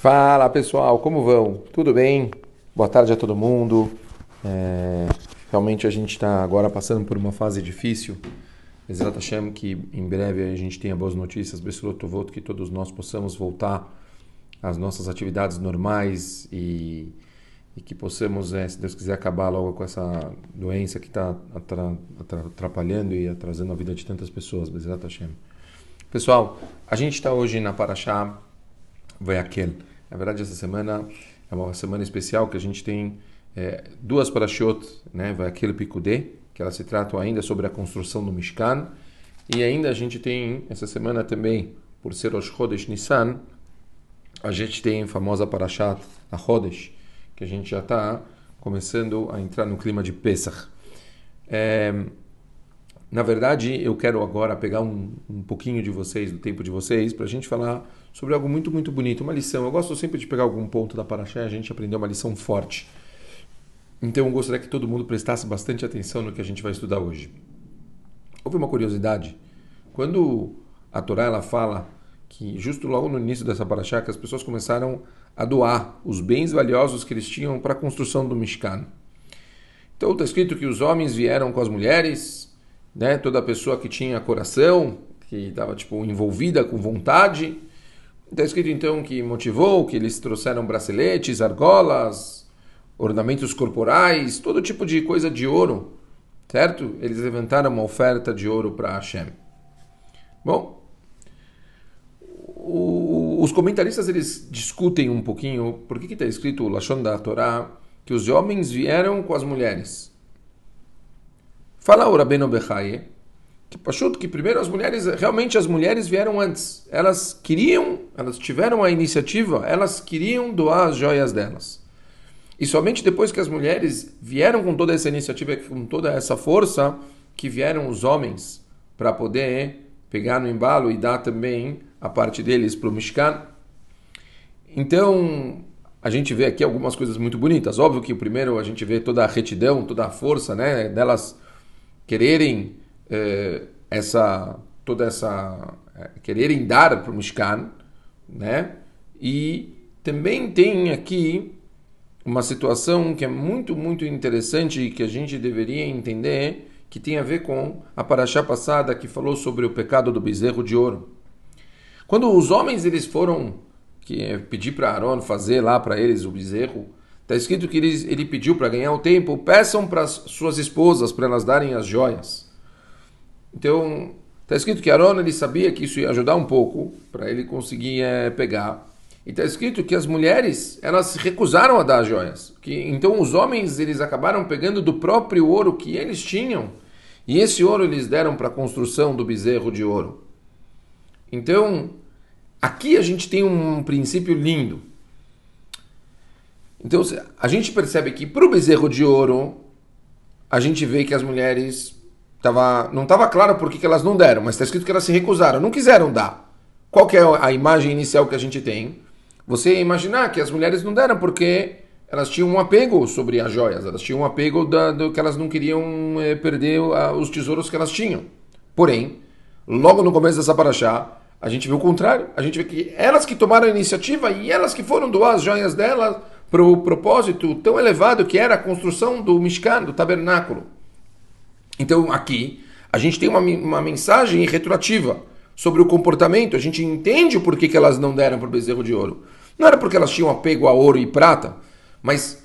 Fala pessoal, como vão? Tudo bem? Boa tarde a todo mundo. É, realmente a gente está agora passando por uma fase difícil. Exato Hashem, que em breve a gente tenha boas notícias. Bessuroto voto que todos nós possamos voltar às nossas atividades normais e, e que possamos, é, se Deus quiser, acabar logo com essa doença que está atrapalhando e atrasando a vida de tantas pessoas. Exato Hashem. Pessoal, a gente está hoje na Paraxá Vayakel. Na verdade, essa semana é uma semana especial que a gente tem é, duas parashot, né, Vayakel Pikudê, que elas se tratam ainda sobre a construção do Mishkan. E ainda a gente tem, essa semana também, por ser os Chodesh Nissan, a gente tem a famosa Parashat, a Chodesh, que a gente já está começando a entrar no clima de Pesach. É, na verdade, eu quero agora pegar um, um pouquinho de vocês, do tempo de vocês, para a gente falar sobre algo muito, muito bonito, uma lição. Eu gosto sempre de pegar algum ponto da Paraxá e a gente aprender uma lição forte. Então, eu gostaria que todo mundo prestasse bastante atenção no que a gente vai estudar hoje. Houve uma curiosidade. Quando a Torá ela fala que, justo logo no início dessa Paraxá, que as pessoas começaram a doar os bens valiosos que eles tinham para a construção do Mishkan. Então, está escrito que os homens vieram com as mulheres né? Toda pessoa que tinha coração, que estava tipo envolvida com vontade. Está escrito então que motivou, que eles trouxeram braceletes, argolas, ornamentos corporais, todo tipo de coisa de ouro, certo? Eles levantaram uma oferta de ouro para Hashem. Bom, o, os comentaristas eles discutem um pouquinho por que está escrito o Lashon da Torá que os homens vieram com as mulheres. Fala o Rabbeinu Bechaye, que Pachuto, que primeiro as mulheres, realmente as mulheres vieram antes. Elas queriam, elas tiveram a iniciativa, elas queriam doar as joias delas. E somente depois que as mulheres vieram com toda essa iniciativa, com toda essa força, que vieram os homens para poder pegar no embalo e dar também a parte deles para o Mishkan. Então, a gente vê aqui algumas coisas muito bonitas. Óbvio que primeiro a gente vê toda a retidão, toda a força né, delas quererem eh, essa toda essa eh, quererem dar para o Mishkan, né? E também tem aqui uma situação que é muito muito interessante e que a gente deveria entender que tem a ver com a paraxá passada que falou sobre o pecado do bezerro de ouro. Quando os homens eles foram que é, pedir para Aaron fazer lá para eles o bezerro, Está escrito que ele, ele pediu para ganhar o tempo, peçam para suas esposas para elas darem as joias. Então, está escrito que Aaron ele sabia que isso ia ajudar um pouco para ele conseguir é, pegar. E está escrito que as mulheres elas recusaram a dar as joias. Que, então os homens eles acabaram pegando do próprio ouro que eles tinham. E esse ouro eles deram para a construção do bezerro de ouro. Então, aqui a gente tem um princípio lindo. Então a gente percebe que para o bezerro de ouro, a gente vê que as mulheres tava, não estava claro por que, que elas não deram, mas está escrito que elas se recusaram, não quiseram dar. Qual que é a imagem inicial que a gente tem? Você imaginar que as mulheres não deram porque elas tinham um apego sobre as joias, elas tinham um apego da, do que elas não queriam é, perder a, os tesouros que elas tinham. Porém, logo no começo dessa paraxá, a gente vê o contrário. A gente vê que elas que tomaram a iniciativa e elas que foram doar as joias delas para o propósito tão elevado que era a construção do Mishkan, do tabernáculo. Então aqui a gente tem uma, uma mensagem retroativa sobre o comportamento, a gente entende o porquê que elas não deram para o bezerro de ouro. Não era porque elas tinham apego a ouro e prata, mas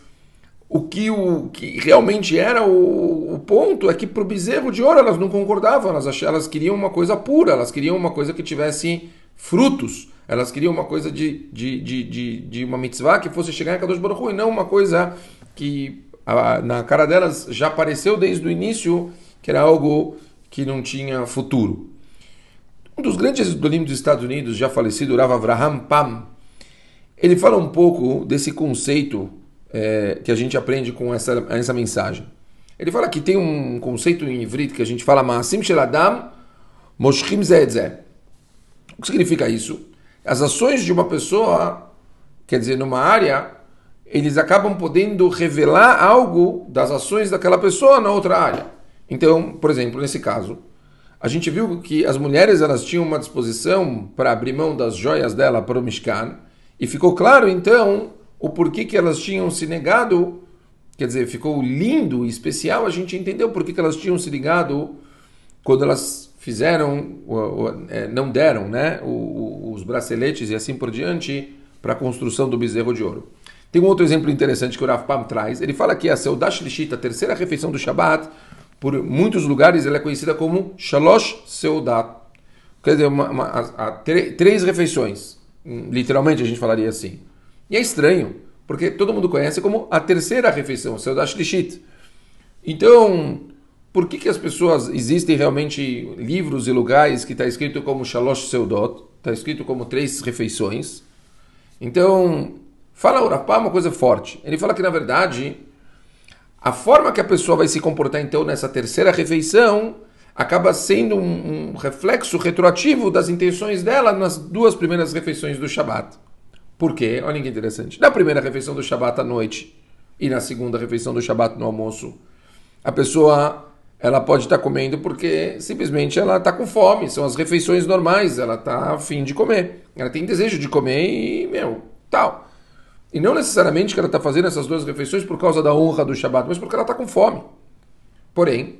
o que, o, que realmente era o, o ponto é que para o bezerro de ouro elas não concordavam, elas, elas queriam uma coisa pura, elas queriam uma coisa que tivesse frutos. Elas queriam uma coisa de, de, de, de, de uma mitzvah que fosse chegar em Kadosh Baruch Hu, e não uma coisa que a, na cara delas já apareceu desde o início que era algo que não tinha futuro. Um dos grandes dolim dos Estados Unidos, já falecido, Rav Avraham Pam, ele fala um pouco desse conceito é, que a gente aprende com essa, essa mensagem. Ele fala que tem um conceito em ivrit que a gente fala Maasim Sheladam Moshchim Zedzeh. O que significa isso? As ações de uma pessoa, quer dizer, numa área, eles acabam podendo revelar algo das ações daquela pessoa na outra área. Então, por exemplo, nesse caso, a gente viu que as mulheres elas tinham uma disposição para abrir mão das joias dela para o Mishkan, E ficou claro, então, o porquê que elas tinham se negado, quer dizer, ficou lindo e especial a gente entendeu porquê que elas tinham se ligado quando elas fizeram, é, não deram né, os braceletes e assim por diante para a construção do bezerro de ouro. Tem um outro exemplo interessante que o Rav Pam traz. Ele fala que a Seudash Lishit, a terceira refeição do Shabat, por muitos lugares ela é conhecida como Shalosh Seudat. Quer dizer, uma, uma, a, a, três refeições. Literalmente a gente falaria assim. E é estranho, porque todo mundo conhece como a terceira refeição, Seudash Lishit. Então, por que, que as pessoas existem realmente livros e lugares que está escrito como Shalosh Seudot, está escrito como três refeições? Então, fala o Rapá uma coisa forte. Ele fala que, na verdade, a forma que a pessoa vai se comportar, então, nessa terceira refeição, acaba sendo um, um reflexo retroativo das intenções dela nas duas primeiras refeições do Shabat. Por quê? Olha que interessante. Na primeira refeição do Shabat à noite e na segunda refeição do Shabat no almoço, a pessoa ela pode estar comendo porque simplesmente ela está com fome, são as refeições normais, ela está afim de comer, ela tem desejo de comer e, meu, tal. E não necessariamente que ela está fazendo essas duas refeições por causa da honra do Shabat, mas porque ela está com fome. Porém,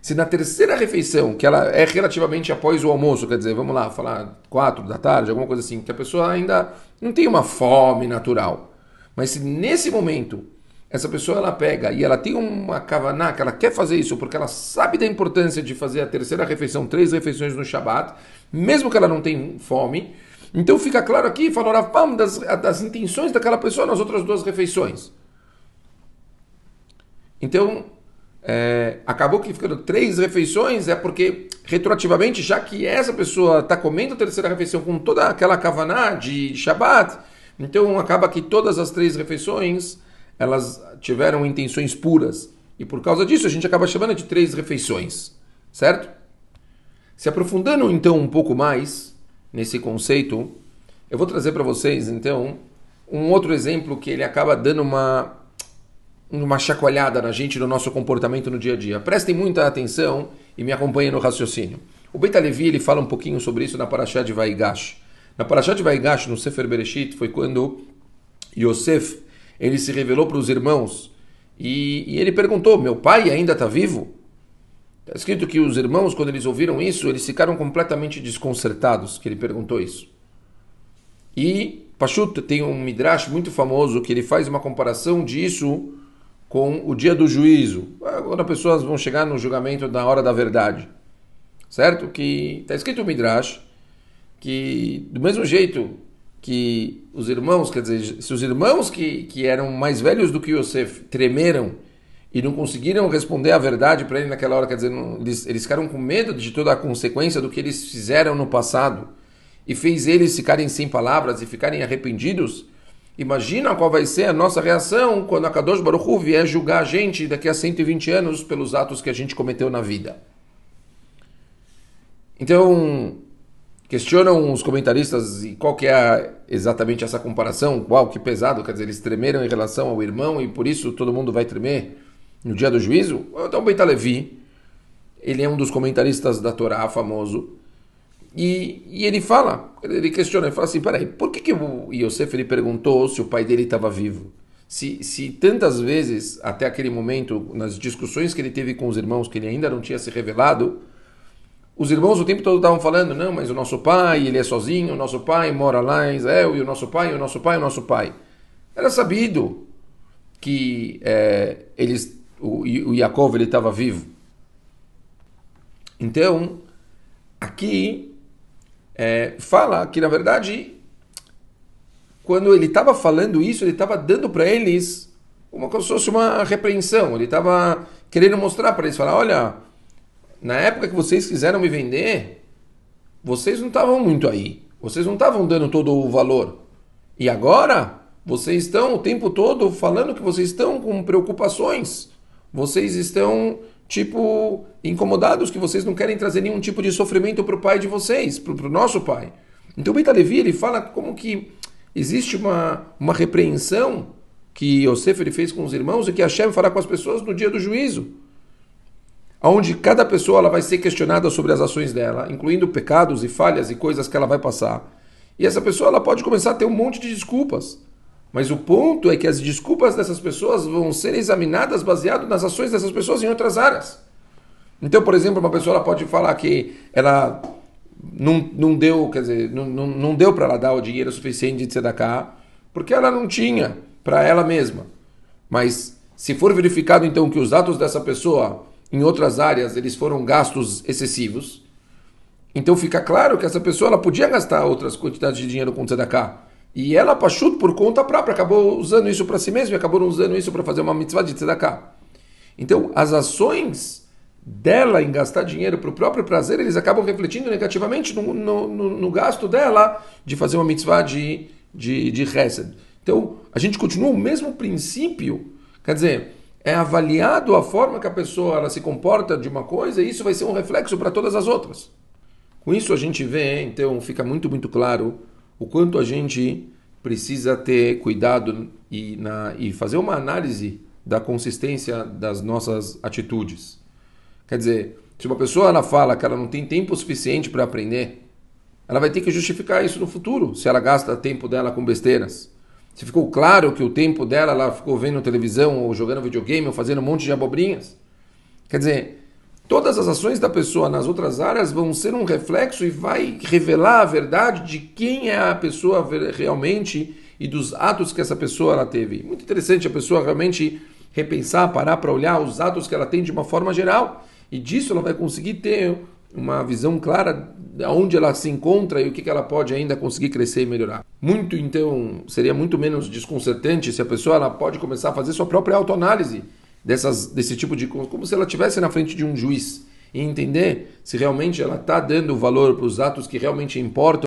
se na terceira refeição, que ela é relativamente após o almoço, quer dizer, vamos lá, falar quatro da tarde, alguma coisa assim, que a pessoa ainda não tem uma fome natural, mas se nesse momento essa pessoa ela pega e ela tem uma kavaná que ela quer fazer isso porque ela sabe da importância de fazer a terceira refeição, três refeições no Shabat, mesmo que ela não tenha fome. Então fica claro aqui, falou das, das intenções daquela pessoa nas outras duas refeições. Então, é, acabou que ficando três refeições, é porque, retroativamente, já que essa pessoa está comendo a terceira refeição com toda aquela kavaná de Shabat, então acaba que todas as três refeições elas tiveram intenções puras. E por causa disso a gente acaba chamando de três refeições, certo? Se aprofundando então um pouco mais nesse conceito, eu vou trazer para vocês então um outro exemplo que ele acaba dando uma uma chacoalhada na gente no nosso comportamento no dia a dia. Prestem muita atenção e me acompanhem no raciocínio. O Beit Levi ele fala um pouquinho sobre isso na Parashá de Vaigash. Na Parashá de Vaigash, no Sefer Bereshit, foi quando Yosef ele se revelou para os irmãos e, e ele perguntou: Meu pai ainda está vivo? Está escrito que os irmãos, quando eles ouviram isso, eles ficaram completamente desconcertados, que ele perguntou isso. E Pachut tem um midrash muito famoso que ele faz uma comparação disso com o dia do juízo, quando as pessoas vão chegar no julgamento da hora da verdade. Certo? Que está escrito no midrash que do mesmo jeito que os irmãos, quer dizer, se os irmãos que, que eram mais velhos do que Yosef tremeram e não conseguiram responder a verdade para ele naquela hora, quer dizer, não, eles, eles ficaram com medo de toda a consequência do que eles fizeram no passado e fez eles ficarem sem palavras e ficarem arrependidos, imagina qual vai ser a nossa reação quando a Kadosh Baruch Hu vier julgar a gente daqui a 120 anos pelos atos que a gente cometeu na vida. Então, Questionam os comentaristas e qual que é exatamente essa comparação, qual que pesado, quer dizer, eles tremeram em relação ao irmão e por isso todo mundo vai tremer no dia do juízo? Então Beit Levi, ele é um dos comentaristas da Torá famoso, e, e, ele fala, ele questiona, ele fala assim, peraí, por que, que o Yosef ele perguntou se o pai dele estava vivo? Se, se tantas vezes, até aquele momento, nas discussões que ele teve com os irmãos, que ele ainda não tinha se revelado, os irmãos o tempo todo estavam falando, não, mas o nosso pai, ele é sozinho, o nosso pai mora lá em Israel, e o nosso pai, o nosso pai, o nosso pai. Era sabido que é, eles, o, o ele estava vivo. Então, aqui é, fala que, na verdade, quando ele estava falando isso, ele estava dando para eles uma, como se fosse uma repreensão. Ele estava querendo mostrar para eles, falar, olha na época que vocês quiseram me vender, vocês não estavam muito aí. Vocês não estavam dando todo o valor. E agora, vocês estão o tempo todo falando que vocês estão com preocupações. Vocês estão, tipo, incomodados, que vocês não querem trazer nenhum tipo de sofrimento para o pai de vocês, para o nosso pai. Então o Beit Levi, ele fala como que existe uma, uma repreensão que Yosef ele fez com os irmãos e que Hashem fará com as pessoas no dia do juízo onde cada pessoa ela vai ser questionada sobre as ações dela, incluindo pecados e falhas e coisas que ela vai passar. E essa pessoa ela pode começar a ter um monte de desculpas. Mas o ponto é que as desculpas dessas pessoas vão ser examinadas baseado nas ações dessas pessoas em outras áreas. Então, por exemplo, uma pessoa ela pode falar que ela não, não deu, quer dizer, não, não, não deu para ela dar o dinheiro suficiente de tzedakah, porque ela não tinha para ela mesma. Mas se for verificado então que os atos dessa pessoa em outras áreas eles foram gastos excessivos, então fica claro que essa pessoa ela podia gastar outras quantidades de dinheiro com tzedakah. E ela, pachuto, por conta própria, acabou usando isso para si mesma e acabou usando isso para fazer uma mitzvah de tzedakah. Então, as ações dela em gastar dinheiro para o próprio prazer, eles acabam refletindo negativamente no, no, no, no, gasto dela de fazer uma mitzvah de, de, de Hesed. Então, a gente continua o mesmo princípio, quer dizer, é avaliado a forma que a pessoa se comporta de uma coisa e isso vai ser um reflexo para todas as outras. Com isso a gente vê, então, fica muito, muito claro o quanto a gente precisa ter cuidado e, na, e fazer uma análise da consistência das nossas atitudes. Quer dizer, se uma pessoa ela fala que ela não tem tempo suficiente para aprender, ela vai ter que justificar isso no futuro, se ela gasta tempo dela com besteiras. Se ficou claro que o tempo dela ela ficou vendo televisão ou jogando videogame ou fazendo um monte de abobrinhas. Quer dizer, todas as ações da pessoa nas outras áreas vão ser um reflexo e vai revelar a verdade de quem é a pessoa realmente e dos atos que essa pessoa ela teve. Muito interessante a pessoa realmente repensar, parar para olhar os atos que ela tem de uma forma geral. E disso ela vai conseguir ter uma visão clara de onde ela se encontra e o que ela pode ainda conseguir crescer e melhorar. Muito, então, seria muito menos desconcertante se a pessoa ela pode começar a fazer sua própria autoanálise dessas, desse tipo de como se ela estivesse na frente de um juiz e entender se realmente ela está dando valor para os atos que realmente importam